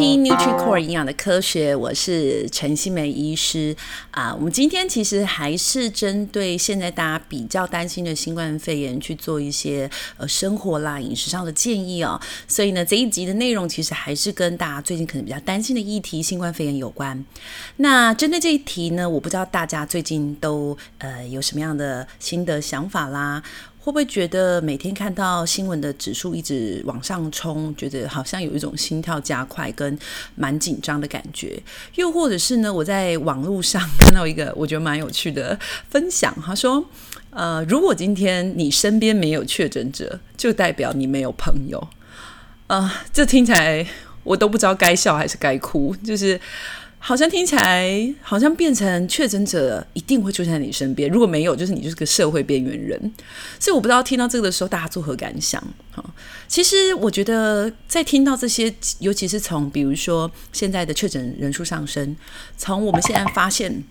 听 NutriCore 营养的科学，我是陈欣湄医师啊。我们今天其实还是针对现在大家比较担心的新冠肺炎去做一些呃生活啦、饮食上的建议哦。所以呢，这一集的内容其实还是跟大家最近可能比较担心的议题——新冠肺炎有关。那针对这一题呢，我不知道大家最近都呃有什么样的心得想法啦。会不会觉得每天看到新闻的指数一直往上冲，觉得好像有一种心跳加快跟蛮紧张的感觉？又或者是呢，我在网络上看到一个我觉得蛮有趣的分享，他说：“呃，如果今天你身边没有确诊者，就代表你没有朋友。”呃，这听起来我都不知道该笑还是该哭，就是。好像听起来好像变成确诊者一定会出现在你身边，如果没有，就是你就是个社会边缘人。所以我不知道听到这个的时候大家作何感想？哈，其实我觉得在听到这些，尤其是从比如说现在的确诊人数上升，从我们现在发现，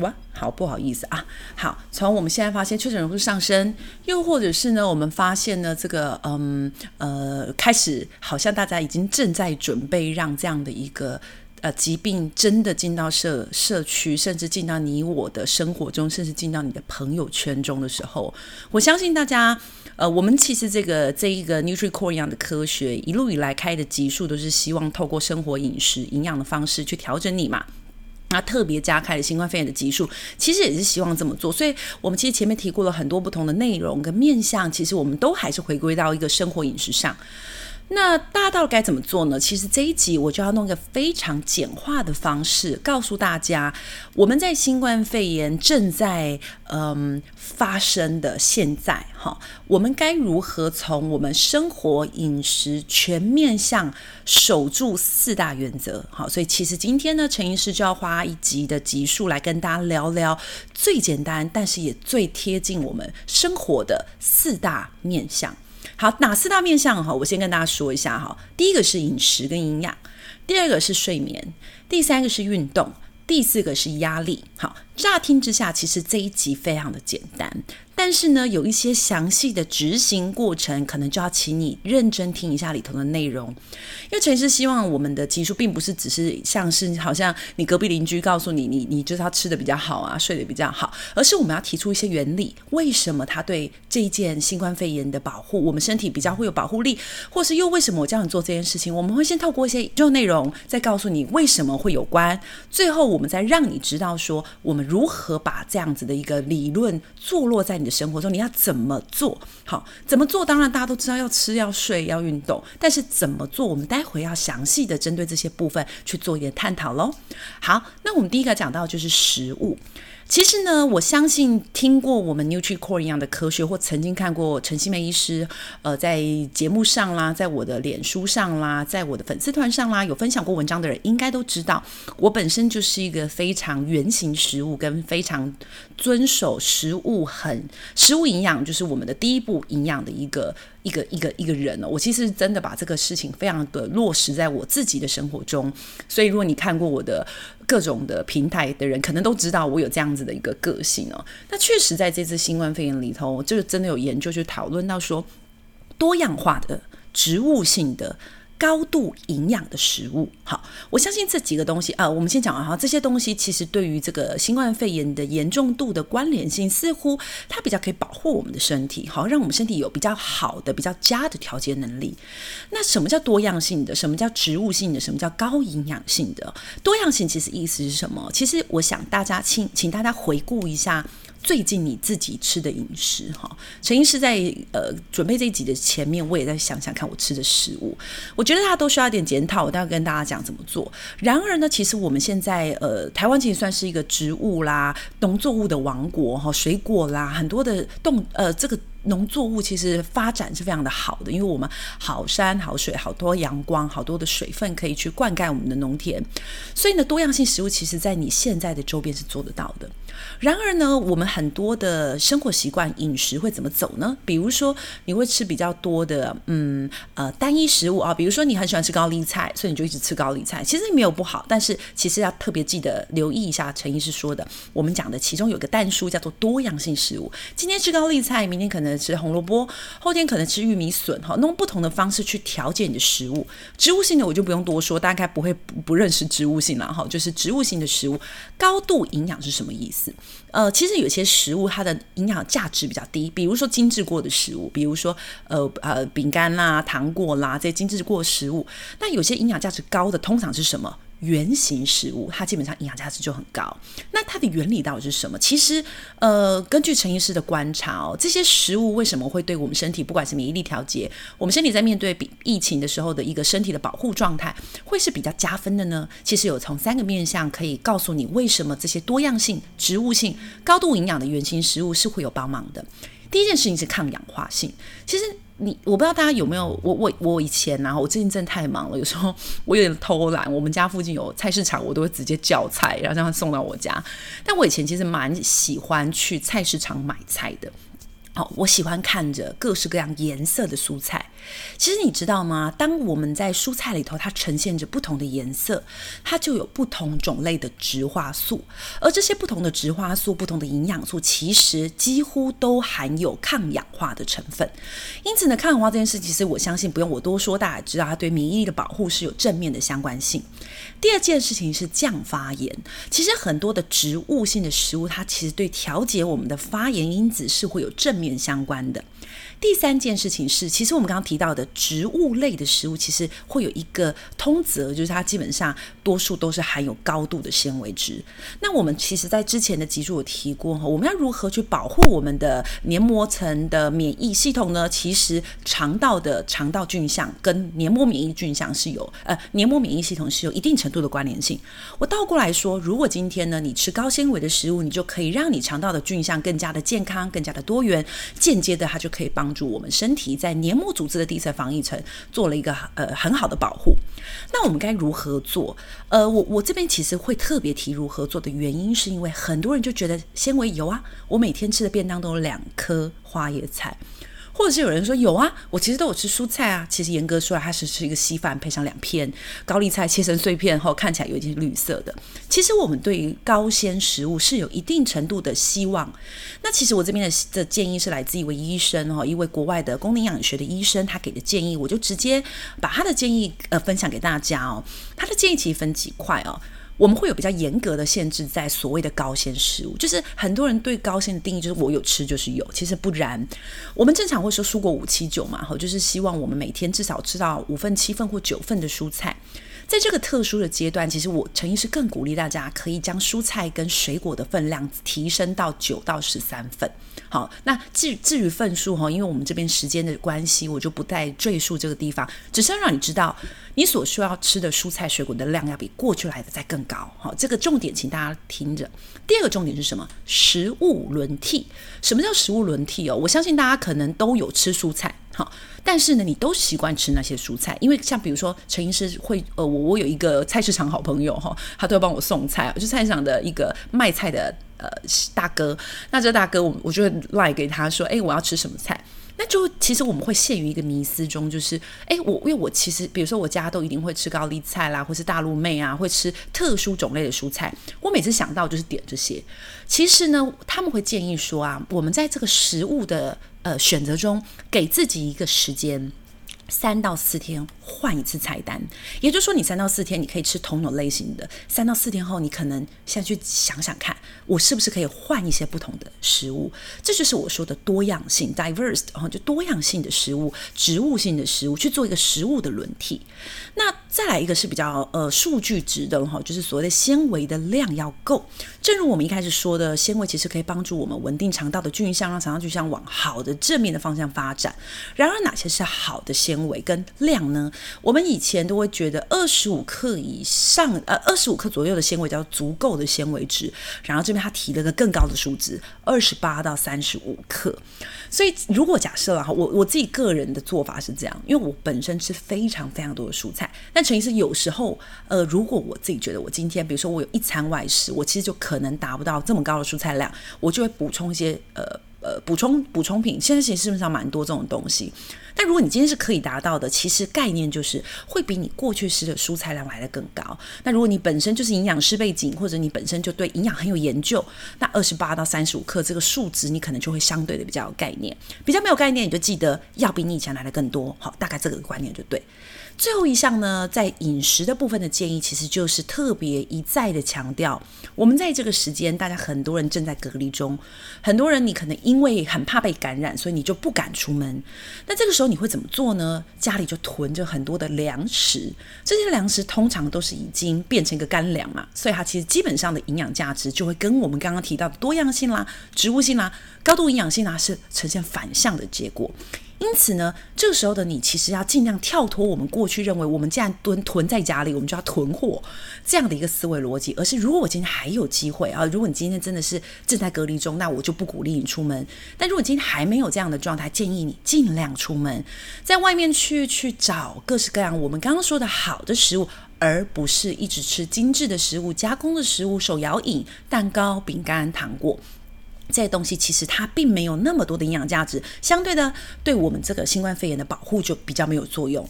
哇，好不好意思啊，好，从我们现在发现确诊人数上升，又或者是呢，我们发现呢这个嗯呃开始好像大家已经正在准备让这样的一个。呃，疾病真的进到社社区，甚至进到你我的生活中，甚至进到你的朋友圈中的时候，我相信大家，呃，我们其实这个这一个 NutriCore 营养的科学一路以来开的集数，都是希望透过生活饮食营养的方式去调整你嘛。那特别加开了新冠肺炎的集数，其实也是希望这么做。所以，我们其实前面提过了很多不同的内容跟面向，其实我们都还是回归到一个生活饮食上。那大家到该怎么做呢？其实这一集我就要弄一个非常简化的方式，告诉大家，我们在新冠肺炎正在嗯发生的现在，哈，我们该如何从我们生活饮食全面向守住四大原则？好，所以其实今天呢，陈医师就要花一集的集数来跟大家聊聊最简单，但是也最贴近我们生活的四大面向。好，哪四大面向哈？我先跟大家说一下哈。第一个是饮食跟营养，第二个是睡眠，第三个是运动，第四个是压力。好，乍听之下，其实这一集非常的简单。但是呢，有一些详细的执行过程，可能就要请你认真听一下里头的内容。因为陈师希望我们的技术并不是只是像是好像你隔壁邻居告诉你，你你就是他吃的比较好啊，睡得比较好，而是我们要提出一些原理，为什么他对这一件新冠肺炎的保护，我们身体比较会有保护力，或是又为什么我这样做这件事情？我们会先透过一些就内容，再告诉你为什么会有关，最后我们再让你知道说，我们如何把这样子的一个理论坐落在你的生活中，你要怎么做？好，怎么做？当然大家都知道要吃、要睡、要运动，但是怎么做？我们待会要详细的针对这些部分去做一点探讨喽。好，那我们第一个讲到就是食物。其实呢，我相信听过我们 NutriCore 营养的科学，或曾经看过陈希梅医师，呃，在节目上啦，在我的脸书上啦，在我的粉丝团上啦，有分享过文章的人，应该都知道，我本身就是一个非常原型食物跟非常遵守食物很食物营养，就是我们的第一步营养的一个。一个一个一个人哦，我其实真的把这个事情非常的落实在我自己的生活中，所以如果你看过我的各种的平台的人，可能都知道我有这样子的一个个性哦。那确实在这次新冠肺炎里头，就是真的有研究去讨论到说，多样化的植物性的。高度营养的食物，好，我相信这几个东西啊，我们先讲啊，哈，这些东西其实对于这个新冠肺炎的严重度的关联性，似乎它比较可以保护我们的身体，好，让我们身体有比较好的、比较佳的调节能力。那什么叫多样性的？什么叫植物性的？什么叫高营养性的？多样性其实意思是什么？其实我想大家请请大家回顾一下。最近你自己吃的饮食，哈，陈医师在呃准备这一集的前面，我也在想想看我吃的食物，我觉得大家都需要一点检讨，我待会跟大家讲怎么做。然而呢，其实我们现在呃台湾其实算是一个植物啦、农作物的王国哈，水果啦很多的动呃这个。农作物其实发展是非常的好的，因为我们好山好水，好多阳光，好多的水分可以去灌溉我们的农田，所以呢，多样性食物其实在你现在的周边是做得到的。然而呢，我们很多的生活习惯、饮食会怎么走呢？比如说，你会吃比较多的，嗯呃，单一食物啊，比如说你很喜欢吃高丽菜，所以你就一直吃高丽菜，其实没有不好，但是其实要特别记得留意一下陈医师说的，我们讲的其中有个蛋书叫做多样性食物。今天吃高丽菜，明天可能。吃红萝卜，后天可能吃玉米笋，哈，用不同的方式去调节你的食物。植物性的我就不用多说，大概不会不，认识植物性了，哈，就是植物性的食物，高度营养是什么意思？呃，其实有些食物它的营养价值比较低，比如说精致过的食物，比如说呃呃饼干啦、糖果啦这些精致过食物。那有些营养价值高的，通常是什么？原型食物，它基本上营养价值就很高。那它的原理到底是什么？其实，呃，根据陈医师的观察哦，这些食物为什么会对我们身体，不管是免疫力调节，我们身体在面对比疫情的时候的一个身体的保护状态，会是比较加分的呢？其实有从三个面向可以告诉你，为什么这些多样性、植物性、高度营养的原型食物是会有帮忙的。第一件事情是抗氧化性，其实。你我不知道大家有没有我我我以前呢、啊，我最近真的太忙了，有时候 我有点偷懒。我们家附近有菜市场，我都会直接叫菜，然后让他送到我家。但我以前其实蛮喜欢去菜市场买菜的。好，我喜欢看着各式各样颜色的蔬菜。其实你知道吗？当我们在蔬菜里头，它呈现着不同的颜色，它就有不同种类的植化素。而这些不同的植化素、不同的营养素，其实几乎都含有抗氧化的成分。因此呢，抗氧化这件事，其实我相信不用我多说，大家知道它对免疫力的保护是有正面的相关性。第二件事情是降发炎。其实很多的植物性的食物，它其实对调节我们的发炎因子是会有正面相关的。第三件事情是，其实我们刚刚提到的植物类的食物，其实会有一个通则，就是它基本上多数都是含有高度的纤维质。那我们其实在之前的集数有提过哈，我们要如何去保护我们的黏膜层的免疫系统呢？其实肠道的肠道菌相跟黏膜免疫菌相是有呃黏膜免疫系统是有一定程度的关联性。我倒过来说，如果今天呢你吃高纤维的食物，你就可以让你肠道的菌相更加的健康，更加的多元，间接的它就可以帮。帮助我们身体在黏膜组织的第一层防御层做了一个呃很好的保护。那我们该如何做？呃，我我这边其实会特别提如何做的原因，是因为很多人就觉得纤维有啊，我每天吃的便当都有两颗花椰菜。或者是有人说有啊，我其实都有吃蔬菜啊。其实严格说来，它是吃一个稀饭配上两片高丽菜切成碎片后，看起来有一点绿色的。其实我们对于高纤食物是有一定程度的希望。那其实我这边的的建议是来自一位医生哈，一位国外的功能营养学的医生，他给的建议，我就直接把他的建议呃分享给大家哦。他的建议其实分几块哦。我们会有比较严格的限制在所谓的高纤食物，就是很多人对高纤的定义就是我有吃就是有，其实不然。我们正常会说蔬果五七九嘛，哈，就是希望我们每天至少吃到五份、七份或九份的蔬菜。在这个特殊的阶段，其实我陈医师更鼓励大家可以将蔬菜跟水果的分量提升到九到十三份。好，那至至于份数哈，因为我们这边时间的关系，我就不再赘述这个地方，只是让你知道，你所需要吃的蔬菜水果的量要比过去来的再更高。好，这个重点，请大家听着。第二个重点是什么？食物轮替。什么叫食物轮替哦？我相信大家可能都有吃蔬菜。好，但是呢，你都习惯吃那些蔬菜，因为像比如说陈医师会，呃，我我有一个菜市场好朋友哈，他都会帮我送菜，就菜市场的一个卖菜的呃大哥，那这大哥我我就会赖给他说，哎，我要吃什么菜。那就其实我们会陷于一个迷思中，就是哎，我因为我其实比如说我家都一定会吃高丽菜啦，或是大陆妹啊，会吃特殊种类的蔬菜。我每次想到就是点这些。其实呢，他们会建议说啊，我们在这个食物的呃选择中，给自己一个时间。三到四天换一次菜单，也就是说，你三到四天你可以吃同种类型的，三到四天后，你可能现在去想想看，我是不是可以换一些不同的食物？这就是我说的多样性 （diverse），然后就多样性的食物，植物性的食物去做一个食物的轮替。那再来一个是比较呃数据值的哈，就是所谓的纤维的量要够。正如我们一开始说的，纤维其实可以帮助我们稳定肠道的菌相，让肠道菌相往好的正面的方向发展。然而，哪些是好的纤维维跟量呢？我们以前都会觉得二十五克以上，呃，二十五克左右的纤维叫足够的纤维质。然后这边他提了个更高的数值，二十八到三十五克。所以，如果假设了哈，我我自己个人的做法是这样，因为我本身吃非常非常多的蔬菜。但陈医师有时候，呃，如果我自己觉得我今天，比如说我有一餐外食，我其实就可能达不到这么高的蔬菜量，我就会补充一些呃呃补充补充品，现在其实市面上蛮多这种东西。但如果你今天是可以达到的，其实概念就是会比你过去吃的蔬菜量来得更高。那如果你本身就是营养师背景，或者你本身就对营养很有研究，那二十八到三十五克这个数值，你可能就会相对的比较有概念。比较没有概念，你就记得要比你以前来的更多。好，大概这个观念就对。最后一项呢，在饮食的部分的建议，其实就是特别一再的强调，我们在这个时间，大家很多人正在隔离中，很多人你可能因为很怕被感染，所以你就不敢出门。那这个时候你会怎么做呢？家里就囤着很多的粮食，这些粮食通常都是已经变成一个干粮嘛，所以它其实基本上的营养价值就会跟我们刚刚提到的多样性啦、植物性啦、高度营养性啦是呈现反向的结果。因此呢，这个时候的你其实要尽量跳脱我们过去认为我们既然囤囤在家里，我们就要囤货这样的一个思维逻辑，而是如果我今天还有机会啊，如果你今天真的是正在隔离中，那我就不鼓励你出门。但如果今天还没有这样的状态，建议你尽量出门，在外面去去找各式各样我们刚刚说的好的食物，而不是一直吃精致的食物、加工的食物、手摇饮、蛋糕、饼干、糖果。这些东西其实它并没有那么多的营养价值，相对的，对我们这个新冠肺炎的保护就比较没有作用。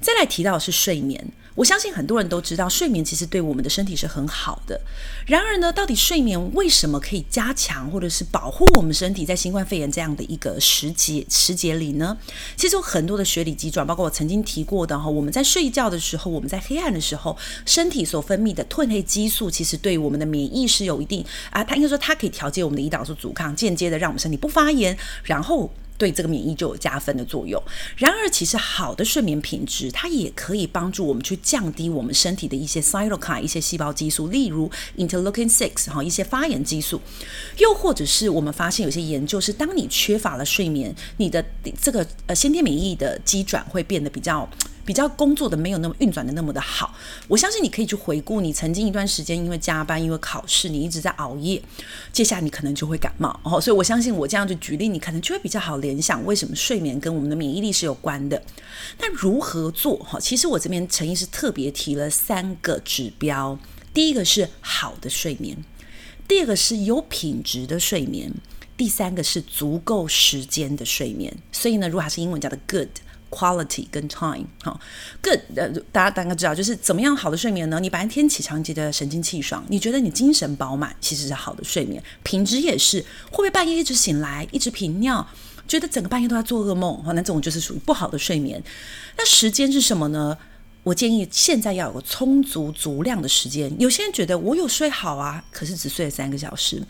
再来提到的是睡眠。我相信很多人都知道，睡眠其实对我们的身体是很好的。然而呢，到底睡眠为什么可以加强或者是保护我们身体在新冠肺炎这样的一个时节时节里呢？其实有很多的学理机转，包括我曾经提过的哈，我们在睡觉的时候，我们在黑暗的时候，身体所分泌的褪黑激素，其实对我们的免疫是有一定啊，它应该说它可以调节我们的胰岛素阻抗，间接的让我们身体不发炎，然后。对这个免疫就有加分的作用。然而，其实好的睡眠品质，它也可以帮助我们去降低我们身体的一些 cytokine 一些细胞激素，例如 interleukin six 哈一些发炎激素。又或者是我们发现有些研究是，当你缺乏了睡眠，你的这个呃先天免疫的机转会变得比较。比较工作的没有那么运转的那么的好，我相信你可以去回顾你曾经一段时间因为加班因为考试你一直在熬夜，接下来你可能就会感冒哦，所以我相信我这样就举例，你可能就会比较好联想为什么睡眠跟我们的免疫力是有关的。那如何做哈？其实我这边陈医师特别提了三个指标，第一个是好的睡眠，第二个是有品质的睡眠，第三个是足够时间的睡眠。所以呢，如果还是英文叫的 good。Quality 跟 time 好，good 呃，大家大概知道，就是怎么样好的睡眠呢？你白天起床觉得神清气爽，你觉得你精神饱满，其实是好的睡眠。品质也是，会不会半夜一直醒来，一直频尿，觉得整个半夜都在做噩梦？那这种就是属于不好的睡眠。那时间是什么呢？我建议现在要有个充足足量的时间。有些人觉得我有睡好啊，可是只睡了三个小时。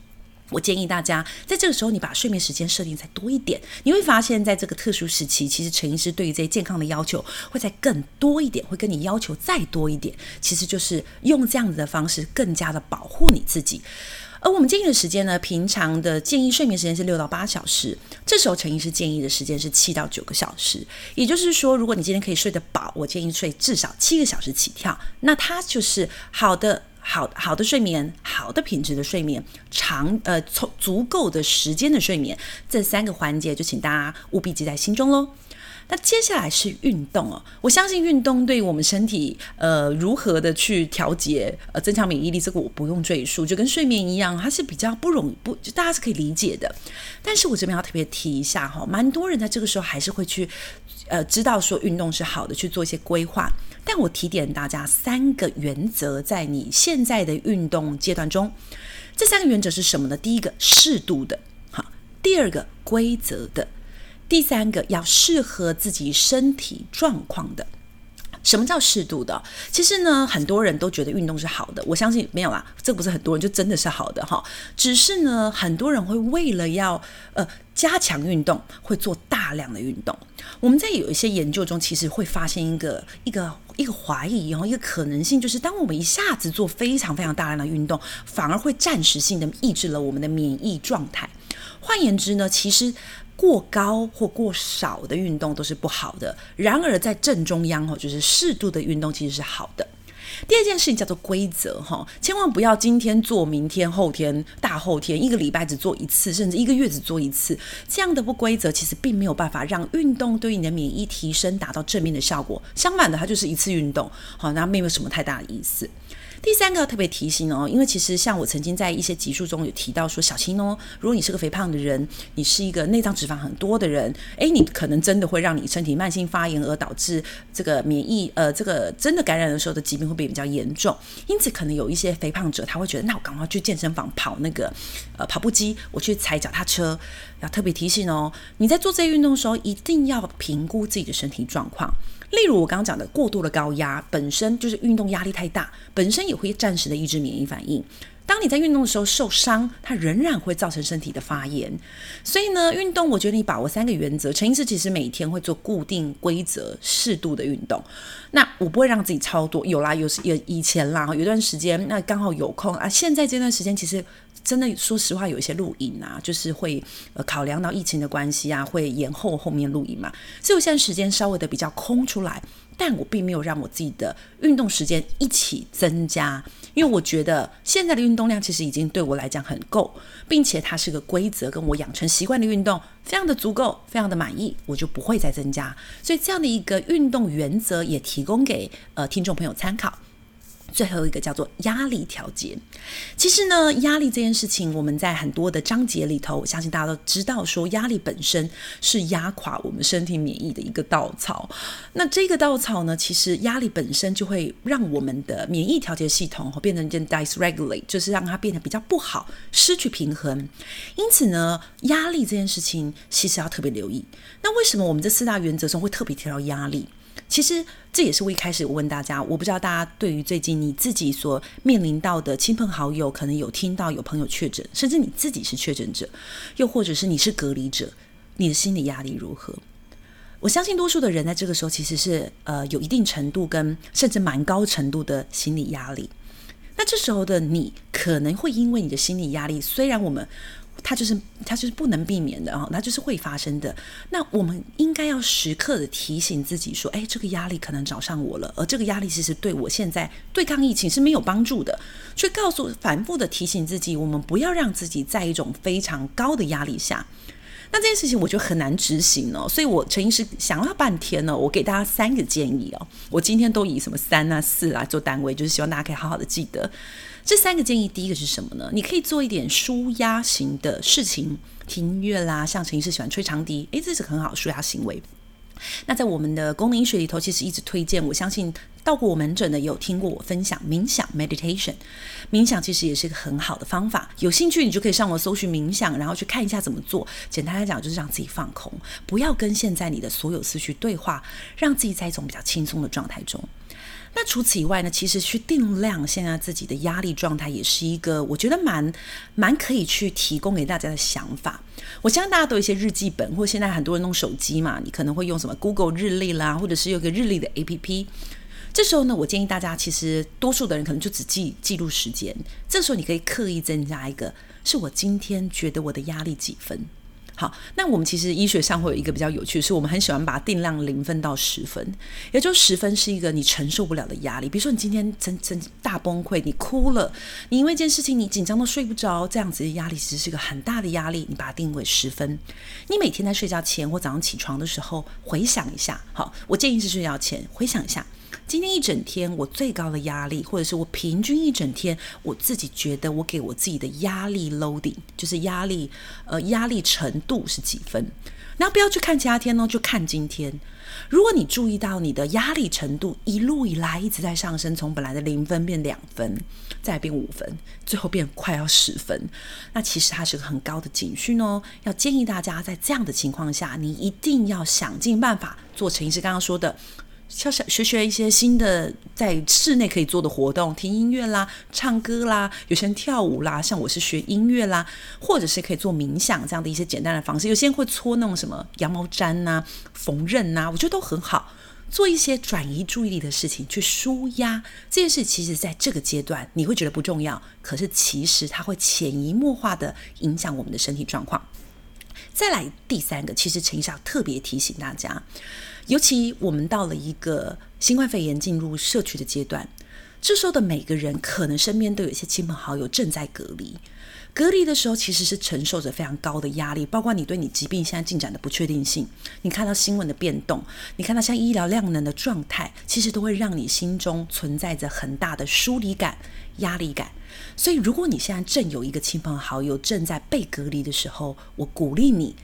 我建议大家在这个时候，你把睡眠时间设定再多一点，你会发现在这个特殊时期，其实陈医师对于这些健康的要求会再更多一点，会跟你要求再多一点，其实就是用这样子的方式更加的保护你自己。而我们建议的时间呢，平常的建议睡眠时间是六到八小时，这时候陈医师建议的时间是七到九个小时。也就是说，如果你今天可以睡得饱，我建议睡至少七个小时起跳，那它就是好的。好好的睡眠，好的品质的睡眠，长呃足足够的时间的睡眠，这三个环节就请大家务必记在心中喽。那接下来是运动哦，我相信运动对于我们身体呃如何的去调节呃增强免疫力，这个我不用赘述，就跟睡眠一样，它是比较不容易不就大家是可以理解的。但是我这边要特别提一下哈，蛮多人在这个时候还是会去呃知道说运动是好的，去做一些规划。但我提点大家三个原则，在你现在的运动阶段中，这三个原则是什么呢？第一个适度的，好；第二个规则的。第三个要适合自己身体状况的。什么叫适度的？其实呢，很多人都觉得运动是好的，我相信没有啦，这不是很多人就真的是好的哈。只是呢，很多人会为了要呃加强运动，会做大量的运动。我们在有一些研究中，其实会发现一个一个一个怀疑，然后一个可能性，就是当我们一下子做非常非常大量的运动，反而会暂时性的抑制了我们的免疫状态。换言之呢，其实。过高或过少的运动都是不好的。然而，在正中央哦，就是适度的运动其实是好的。第二件事情叫做规则哈，千万不要今天做，明天、后天、大后天，一个礼拜只做一次，甚至一个月只做一次，这样的不规则其实并没有办法让运动对你的免疫提升达到正面的效果。相反的，它就是一次运动，好，那没有什么太大的意思。第三个要特别提醒哦，因为其实像我曾经在一些集数中有提到说，小心哦，如果你是个肥胖的人，你是一个内脏脂肪很多的人，诶，你可能真的会让你身体慢性发炎，而导致这个免疫呃这个真的感染的时候的疾病会变比较严重。因此，可能有一些肥胖者他会觉得，那我赶快去健身房跑那个呃跑步机，我去踩脚踏车。要特别提醒哦，你在做这些运动的时候，一定要评估自己的身体状况。例如我刚刚讲的过度的高压，本身就是运动压力太大，本身也会暂时的抑制免疫反应。当你在运动的时候受伤，它仍然会造成身体的发炎。所以呢，运动我觉得你把握三个原则。陈医师其实每天会做固定规则、适度的运动。那我不会让自己超多，有啦，有有以前啦，有段时间那刚好有空啊。现在这段时间其实真的说实话，有一些录影啊，就是会呃考量到疫情的关系啊，会延后后面录影嘛。所以我现在时间稍微的比较空出来。但我并没有让我自己的运动时间一起增加，因为我觉得现在的运动量其实已经对我来讲很够，并且它是个规则，跟我养成习惯的运动非常的足够，非常的满意，我就不会再增加。所以这样的一个运动原则也提供给呃听众朋友参考。最后一个叫做压力调节。其实呢，压力这件事情，我们在很多的章节里头，我相信大家都知道，说压力本身是压垮我们身体免疫的一个稻草。那这个稻草呢，其实压力本身就会让我们的免疫调节系统变成一件 dysregulate，就是让它变得比较不好，失去平衡。因此呢，压力这件事情其实要特别留意。那为什么我们这四大原则中会特别提到压力？其实这也是我一开始问大家，我不知道大家对于最近你自己所面临到的亲朋好友，可能有听到有朋友确诊，甚至你自己是确诊者，又或者是你是隔离者，你的心理压力如何？我相信多数的人在这个时候其实是呃有一定程度跟甚至蛮高程度的心理压力。那这时候的你可能会因为你的心理压力，虽然我们。它就是它就是不能避免的啊，它就是会发生的。那我们应该要时刻的提醒自己说，哎，这个压力可能找上我了，而这个压力其实对我现在对抗疫情是没有帮助的。去告诉反复的提醒自己，我们不要让自己在一种非常高的压力下。那这件事情我觉得很难执行哦，所以我陈医师想了半天呢，我给大家三个建议哦。我今天都以什么三啊四啊做单位，就是希望大家可以好好的记得。这三个建议，第一个是什么呢？你可以做一点舒压型的事情，听音乐啦，像陈医师喜欢吹长笛，诶，这是很好的舒压行为。那在我们的功能医学里头，其实一直推荐，我相信到过我门诊的有听过我分享冥想 （meditation）。冥想其实也是一个很好的方法，有兴趣你就可以上网搜寻冥想，然后去看一下怎么做。简单来讲，就是让自己放空，不要跟现在你的所有思绪对话，让自己在一种比较轻松的状态中。那除此以外呢，其实去定量现在自己的压力状态，也是一个我觉得蛮蛮可以去提供给大家的想法。我相信大家都有一些日记本，或现在很多人用手机嘛，你可能会用什么 Google 日历啦，或者是有个日历的 APP。这时候呢，我建议大家，其实多数的人可能就只记记录时间。这时候你可以刻意增加一个，是我今天觉得我的压力几分。好，那我们其实医学上会有一个比较有趣是，我们很喜欢把它定量零分到十分，也就十分是一个你承受不了的压力。比如说你今天真真大崩溃，你哭了，你因为一件事情你紧张到睡不着，这样子的压力其实是一个很大的压力，你把它定为十分。你每天在睡觉前或早上起床的时候回想一下，好，我建议是睡觉前回想一下。今天一整天，我最高的压力，或者是我平均一整天，我自己觉得我给我自己的压力 loading，就是压力，呃，压力程度是几分？那不要去看其他天哦，就看今天。如果你注意到你的压力程度一路以来一直在上升，从本来的零分变两分，再变五分，最后变快要十分，那其实它是个很高的警讯哦。要建议大家在这样的情况下，你一定要想尽办法做陈医师刚刚说的。学学学一些新的在室内可以做的活动，听音乐啦，唱歌啦，有些人跳舞啦，像我是学音乐啦，或者是可以做冥想这样的一些简单的方式。有些人会搓那种什么羊毛毡呐、缝纫呐，我觉得都很好。做一些转移注意力的事情去舒压，这件事其实在这个阶段你会觉得不重要，可是其实它会潜移默化的影响我们的身体状况。再来第三个，其实陈医师特别提醒大家。尤其我们到了一个新冠肺炎进入社区的阶段，这时候的每个人可能身边都有一些亲朋好友正在隔离，隔离的时候其实是承受着非常高的压力，包括你对你疾病现在进展的不确定性，你看到新闻的变动，你看到像医疗量能的状态，其实都会让你心中存在着很大的疏离感、压力感。所以，如果你现在正有一个亲朋好友正在被隔离的时候，我鼓励你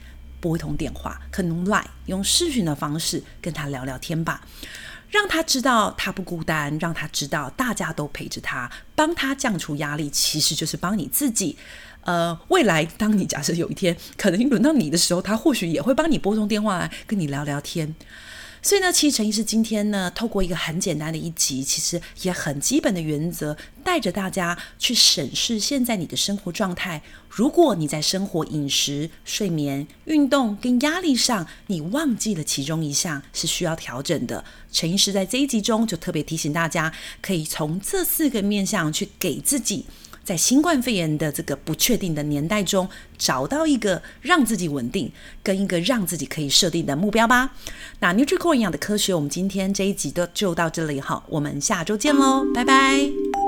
拨通电话，可能 Line 用视讯的方式跟他聊聊天吧。让他知道他不孤单，让他知道大家都陪着他，帮他降除压力，其实就是帮你自己。呃，未来当你假设有一天可能轮到你的时候，他或许也会帮你拨通电话来跟你聊聊天。所以呢，其实陈医师今天呢，透过一个很简单的一集，其实也很基本的原则，带着大家去审视现在你的生活状态。如果你在生活、饮食、睡眠、运动跟压力上，你忘记了其中一项是需要调整的，陈医师在这一集中就特别提醒大家，可以从这四个面向去给自己。在新冠肺炎的这个不确定的年代中，找到一个让自己稳定，跟一个让自己可以设定的目标吧。那 NutriCore 营养的科学，我们今天这一集的就到这里，哈，我们下周见喽，拜拜。